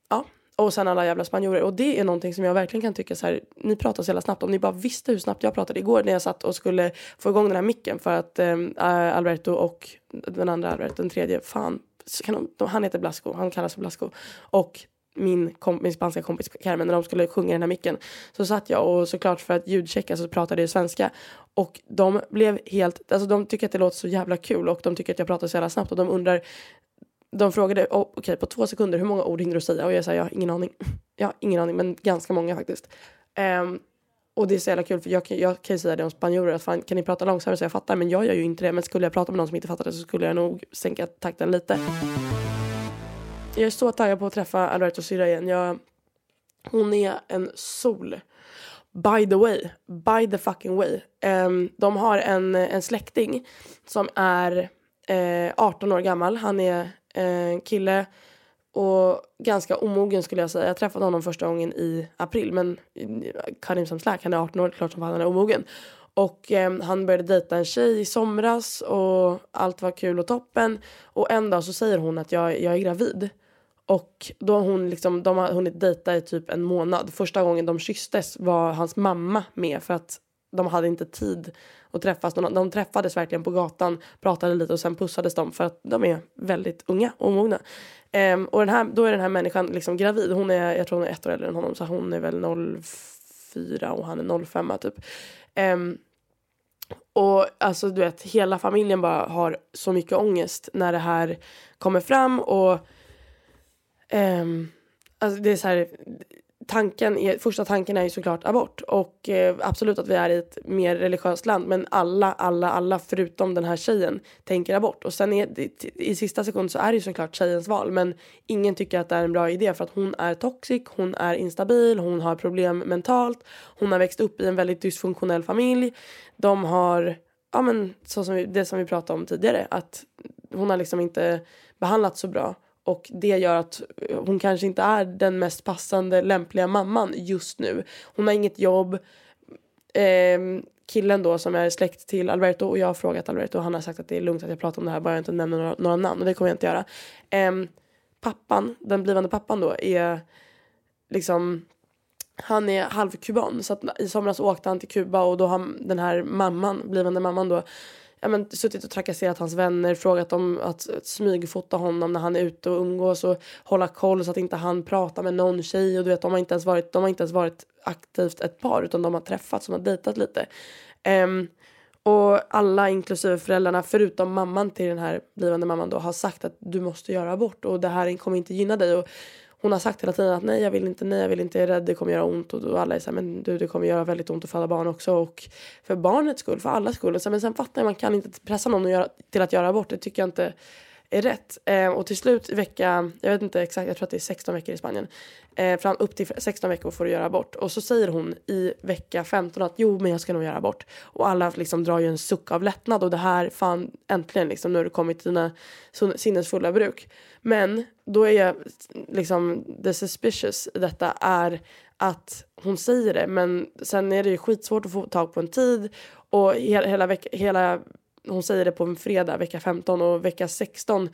ja, och sen alla jävla spanjorer. Och det är någonting som jag verkligen kan tycka så här, ni pratar så jävla snabbt. Om ni bara visste hur snabbt jag pratade igår när jag satt och skulle få igång den här micken för att um, Alberto och den andra Alberto, den tredje, fan, de, han heter Blasco, han kallas för Blasco. Och min, kom, min spanska kompis Carmen när de skulle sjunga den här micken så satt jag och såklart för att ljudchecka så pratade jag svenska och de blev helt, alltså de tycker att det låter så jävla kul och de tycker att jag pratar så jävla snabbt och de undrar de frågade oh, okej okay, på två sekunder hur många ord hinner du säga och jag sa jag har ingen aning. Jag har ingen aning men ganska många faktiskt. Um, och det är så jävla kul för jag, jag kan ju säga det om spanjorer att fan kan ni prata långsammare så jag fattar men jag gör ju inte det men skulle jag prata med någon som inte fattar det så skulle jag nog sänka takten lite. Jag är så taggad på att träffa Alberto syrra igen. Jag, hon är en sol. By the way, by the fucking way. Um, de har en, en släkting som är eh, uh, 18 år gammal. Han är uh, kille och ganska omogen skulle jag säga. Jag träffade honom första gången i april men eh, Karim som släk, han är 18 år, klart som fan han är omogen. Och eh, han började dejta en tjej i somras och allt var kul och toppen. Och en dag så säger hon att jag, jag är gravid. Och då har hon liksom, de har hunnit dejta i typ en månad. Första gången de kysstes var hans mamma med för att de hade inte tid att träffas. De, de träffades verkligen på gatan, pratade lite och sen pussades de för att de är väldigt unga och mogna. Um, ehm, och den här, då är den här människan liksom gravid. Hon är, jag tror hon är ett år äldre än honom så hon är väl 04 och han är 05 typ. Um, och alltså du vet hela familjen bara har så mycket ångest när det här kommer fram och Um, alltså det är så här, tanken är, första tanken är ju såklart abort och eh, absolut att vi är i ett mer religiöst land men alla, alla, alla förutom den här tjejen tänker abort. Och sen är i, i sista sekund så är det ju såklart tjejens val men ingen tycker att det är en bra idé för att hon är toxic, hon är instabil, hon har problem mentalt, hon har växt upp i en väldigt dysfunktionell familj, de har, ja men så som vi, det som vi pratade om tidigare att hon har liksom inte behandlats så bra och det gör att eh, hon kanske inte är den mest passande lämpliga mamman just nu. Hon har inget jobb. Eh, killen då som är släkt till Alberto och jag har frågat Alberto och han har sagt att det är lugnt att jag pratar om det här bara jag inte nämner några, några namn och det kommer jag inte göra. Eh, pappan, den blivande pappan då är liksom han är halvkuban så att i somras åkte han till Kuba och då har den här mamman, blivande mamman då ja, men, suttit och trakasserat hans vänner, frågat om att smygfota honom när han är ute och umgås och hålla koll så att inte han pratar med någon tjej och du vet de har inte ens varit, de har inte ens varit aktivt ett par utan de har träffats, de har dejtat lite. Um, och alla inklusive föräldrarna förutom mamman till den här blivande mamman då har sagt att du måste göra abort och det här kommer inte gynna dig och hon har sagt hela tiden att nej jag vill inte, nej jag vill inte, jag är rädd det kommer göra ont och, och alla är så här, men du det kommer göra väldigt ont att föda barn också och för barnets skull, för allas skull. Så, här, men sen fattar jag man kan inte pressa någon att göra, till att göra abort, det tycker jag inte är rätt. Eh, och till slut i vecka, jag vet inte exakt, jag tror att det är 16 veckor i Spanien. Eh, fram upp till 16 veckor får du göra abort. Och så säger hon i vecka 15 att jo men jag ska nog göra abort. Och alla liksom drar ju en suck av lättnad och det här fan äntligen liksom nu har du kommit till dina sinnesfulla bruk. Men då är jag liksom the suspicious i detta är att hon säger det men sen är det ju skitsvårt att få tag på en tid och hela, hela, veck, hela hon säger det på en fredag vecka 15 och vecka 16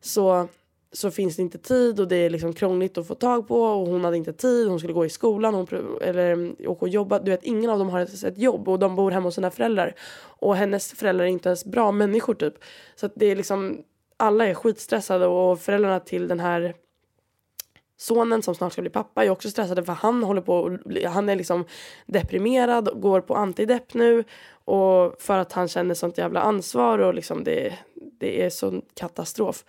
så så finns det inte tid och det är liksom krångligt att få tag på och hon hade inte tid, hon skulle gå i skolan hon, eller åka och jobba. Du vet ingen av dem har ett, ett jobb och de bor hemma hos sina föräldrar. Och hennes föräldrar är inte ens bra människor typ. Så att det är liksom, alla är skitstressade och föräldrarna till den här sonen som snart ska bli pappa är också stressad för han håller på han är liksom deprimerad och går på antidepp nu och för att han känner sånt jävla ansvar och liksom det, det är sån katastrof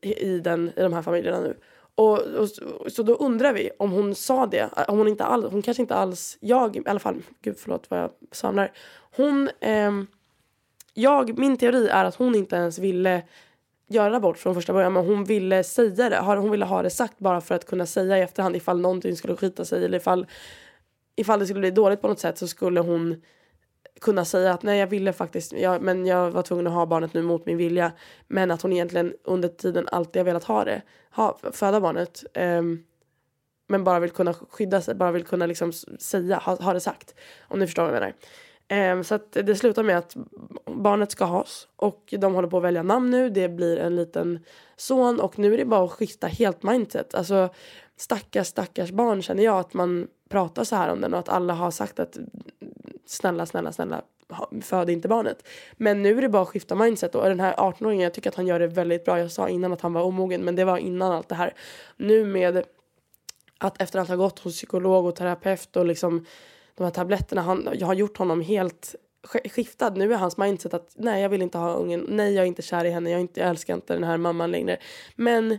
i, den, i de här familjerna nu. Och, och, så då undrar vi om hon sa det, äh, om hon inte all, hon kanske inte alls, jag i alla fall, gud förlåt vad jag samlar. Hon, eh, jag, min teori är att hon inte ens ville göra abort från första början men hon ville säga det, hon ville ha det sagt bara för att kunna säga i efterhand ifall någonting skulle skita sig eller ifall, ifall det skulle bli dåligt på något sätt så skulle hon kunna säga att nej jag ville faktiskt, jag, men jag var tvungen att ha barnet nu mot min vilja. Men att hon egentligen under tiden alltid har velat ha det, ha, föda barnet. Um, men bara vill kunna skydda sig, bara vill kunna liksom säga, ha, ha det sagt. Om ni förstår vad jag menar. Ehm, så att det slutar med att barnet ska has och de håller på att välja namn nu. Det blir en liten son och nu är det bara att skifta helt mindset. Alltså stackars stackars barn känner jag att man pratar så här om den och att alla har sagt att snälla, snälla, snälla, föd inte barnet. Men nu är det bara att skifta mindset och den här 18-åringen, jag tycker att han gör det väldigt bra. Jag sa innan att han var omogen, men det var innan allt det här. Nu med att efter att ha gått hos psykolog och terapeut och liksom de här tabletterna, han, jag har gjort honom helt skiftad. Nu är hans mindset att nej, jag vill inte ha ungen. Nej, jag är inte kär i henne. Jag, inte, jag älskar inte den här mamman längre. Men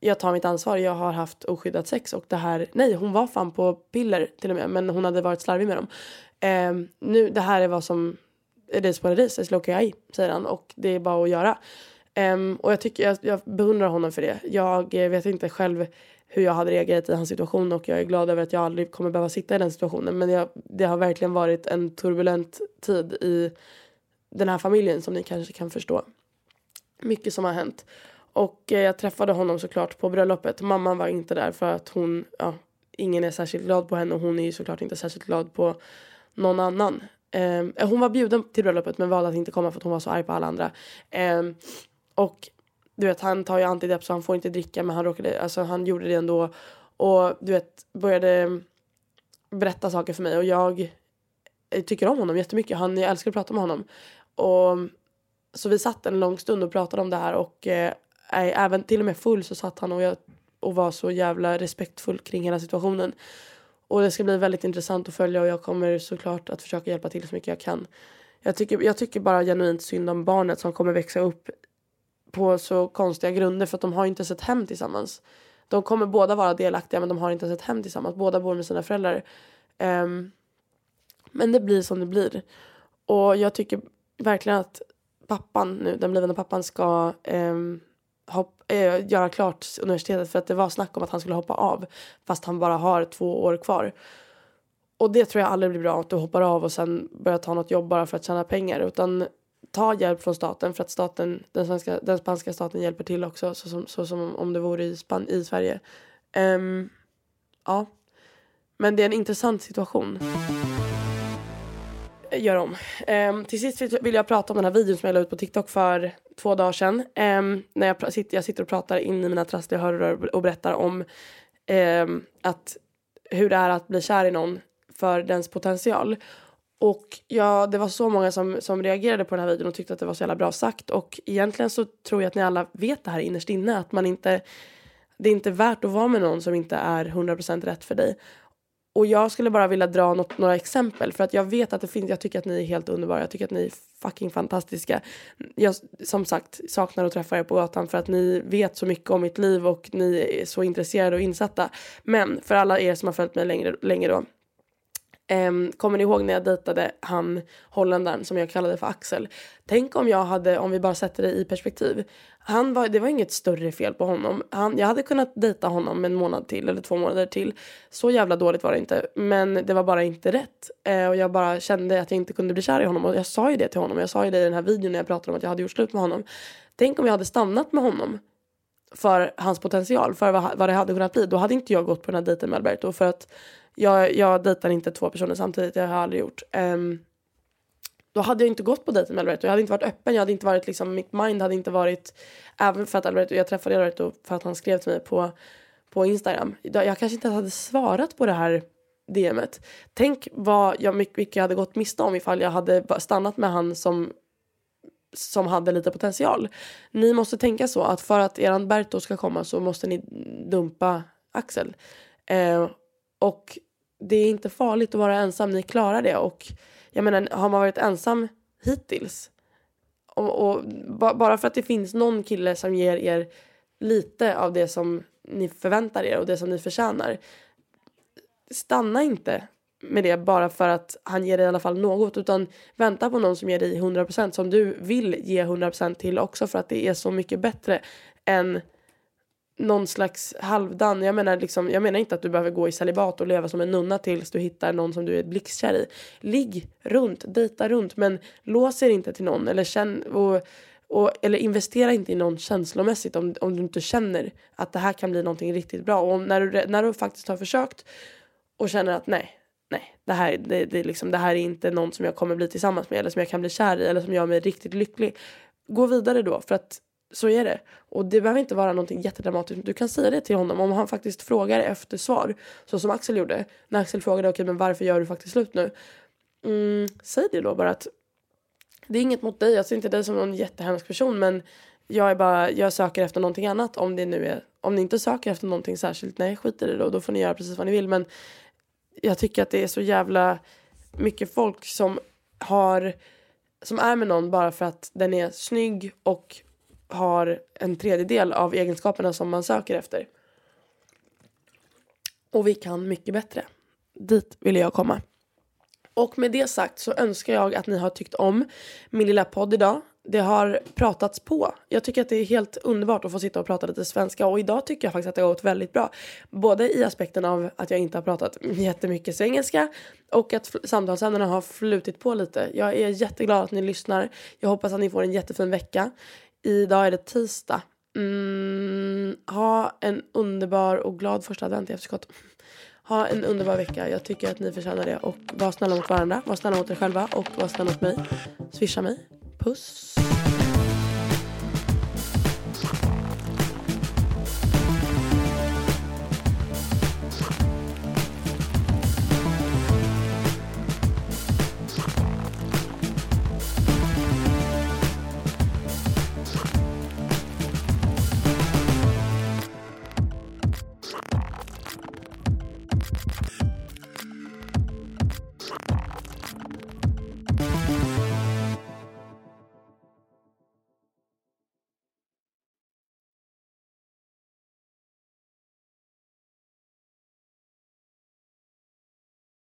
jag tar mitt ansvar. Jag har haft oskyddat sex och det här. Nej, hon var fan på piller till och med, men hon hade varit slarvig med dem. Eh, nu, det här är vad som är is what it is, it's look I, säger han och det är bara att göra. Um, och jag tycker jag, jag beundrar honom för det. Jag eh, vet inte själv hur jag hade reagerat i hans situation och jag är glad över att jag aldrig kommer behöva sitta i den situationen. Men jag, det har verkligen varit en turbulent tid i den här familjen som ni kanske kan förstå. Mycket som har hänt. Och eh, jag träffade honom såklart på bröllopet. Mamman var inte där för att hon, ja, ingen är särskilt glad på henne och hon är ju såklart inte särskilt glad på någon annan. Eh, hon var bjuden till bröllopet men valde att inte komma för att hon var så arg på alla andra. Eh, och du vet han tar ju antidepp så han får inte dricka men han råkade, alltså han gjorde det ändå. Och du vet började berätta saker för mig och jag eh, tycker om honom jättemycket. Han, jag älskar att prata med honom. Och, så vi satt en lång stund och pratade om det här och eh, även till och med full så satt han och, jag, och var så jävla respektfull kring hela situationen. Och det ska bli väldigt intressant att följa och jag kommer såklart att försöka hjälpa till så mycket jag kan. Jag tycker, jag tycker bara genuint synd om barnet som kommer växa upp på så konstiga grunder för att de har inte sett hem tillsammans. De kommer båda vara delaktiga men de har inte sett hem tillsammans. Båda bor med sina föräldrar. Um, men det blir som det blir. Och jag tycker verkligen att pappan nu, den blivande pappan ska um, hopp, äh, göra klart universitetet för att det var snack om att han skulle hoppa av fast han bara har två år kvar. Och det tror jag aldrig blir bra att du hoppar av och sen börjar ta något jobb bara för att tjäna pengar utan ta hjälp från staten för att staten, den, svenska, den spanska staten hjälper till också så som, så som om det vore i, Span i Sverige. Um, ja, men det är en intressant situation. Gör om. Um, till sist vill jag prata om den här videon som jag la ut på TikTok för två dagar sedan. Um, när jag, sitter, jag sitter och pratar in i mina trassliga hörlurar och berättar om att hur det är att bli kär i någon för dens potential. Och ja, det var så många som, som reagerade på den här videon och tyckte att det var så jävla bra sagt. Och egentligen så tror jag att ni alla vet det här innerst inne. Att man inte, det är inte värt att vara med någon som inte är 100% rätt för dig. Och jag skulle bara vilja dra något, några exempel för att jag vet att det finns, jag tycker att ni är helt underbara, jag tycker att ni är fucking fantastiska. Jag som sagt saknar att träffa er på gatan för att ni vet så mycket om mitt liv och ni är så intresserade och insatta. Men för alla er som har följt mig längre, länge då Um, kommer ni ihåg när jag dejtade han holländaren som jag kallade för Axel? Tänk om jag hade, om vi bara sätter det i perspektiv. Han var, det var inget större fel på honom. Han, jag hade kunnat dejta honom en månad till eller två månader till. Så jävla dåligt var det inte. Men det var bara inte rätt. Uh, och jag bara kände att jag inte kunde bli kär i honom. Och jag sa ju det till honom. Jag sa ju det i den här videon när jag pratade om att jag hade gjort slut med honom. Tänk om jag hade stannat med honom för hans potential, för vad, vad det hade kunnat bli. Då hade inte jag gått på den här dejten med Alberto. För att jag, jag dejtar inte två personer samtidigt, det har jag aldrig gjort. Um, då hade jag inte gått på dejten med Alberto. Jag hade inte varit öppen, jag hade inte varit liksom, mitt mind hade inte varit, även för att Alberto, jag träffade Alberto för att han skrev till mig på, på Instagram. Jag kanske inte hade svarat på det här DMet. Tänk vad jag, mycket jag hade gått miste om ifall jag hade stannat med han som som hade lite potential. Ni måste tänka så att för att eran Berto ska komma så måste ni dumpa Axel. Eh, och det är inte farligt att vara ensam, ni klarar det. Och jag menar, har man varit ensam hittills och, och bara för att det finns någon kille som ger er lite av det som ni förväntar er och det som ni förtjänar. Stanna inte med det bara för att han ger dig i alla fall något utan vänta på någon som ger dig 100% som du vill ge 100% till också för att det är så mycket bättre än någon slags halvdan. Jag menar, liksom, jag menar inte att du behöver gå i celibat och leva som en nunna tills du hittar någon som du är blixtkär i. Ligg runt, dejta runt men lås er inte till någon eller känn och, och, eller investera inte i någon känslomässigt om, om du inte känner att det här kan bli någonting riktigt bra. Och när du, när du faktiskt har försökt och känner att nej, nej, det här, det, det, liksom, det här är inte någon som jag kommer bli tillsammans med eller som jag kan bli kär i eller som gör mig riktigt lycklig. Gå vidare då för att så är det. Och det behöver inte vara någonting jättedramatiskt. Du kan säga det till honom om han faktiskt frågar efter svar. Så som Axel gjorde. När Axel frågade okej okay, men varför gör du faktiskt slut nu? Mm, säg det då bara att det är inget mot dig. Jag ser inte dig som någon jättehemsk person men jag är bara, jag söker efter någonting annat om det nu är, om ni inte söker efter någonting särskilt, nej skit i det då, då får ni göra precis vad ni vill men jag tycker att det är så jävla mycket folk som har, som är med någon bara för att den är snygg och har en tredjedel av egenskaperna som man söker efter. Och vi kan mycket bättre. Dit vill jag komma. Och med det sagt så önskar jag att ni har tyckt om min lilla podd idag. Det har pratats på. Jag tycker att det är helt underbart att få sitta och prata lite svenska och idag tycker jag faktiskt att det har gått väldigt bra. Både i aspekten av att jag inte har pratat jättemycket svengelska och att samtalsämnena har flutit på lite. Jag är jätteglad att ni lyssnar. Jag hoppas att ni får en jättefin vecka. Idag är det tisdag. Mm, ha en underbar och glad första advent i efterskott. Ha en underbar vecka. Jag tycker att ni förtjänar det. Och var snälla mot varandra. Var snälla mot er själva. Och var snälla mot mig. Swisha mig. Puss.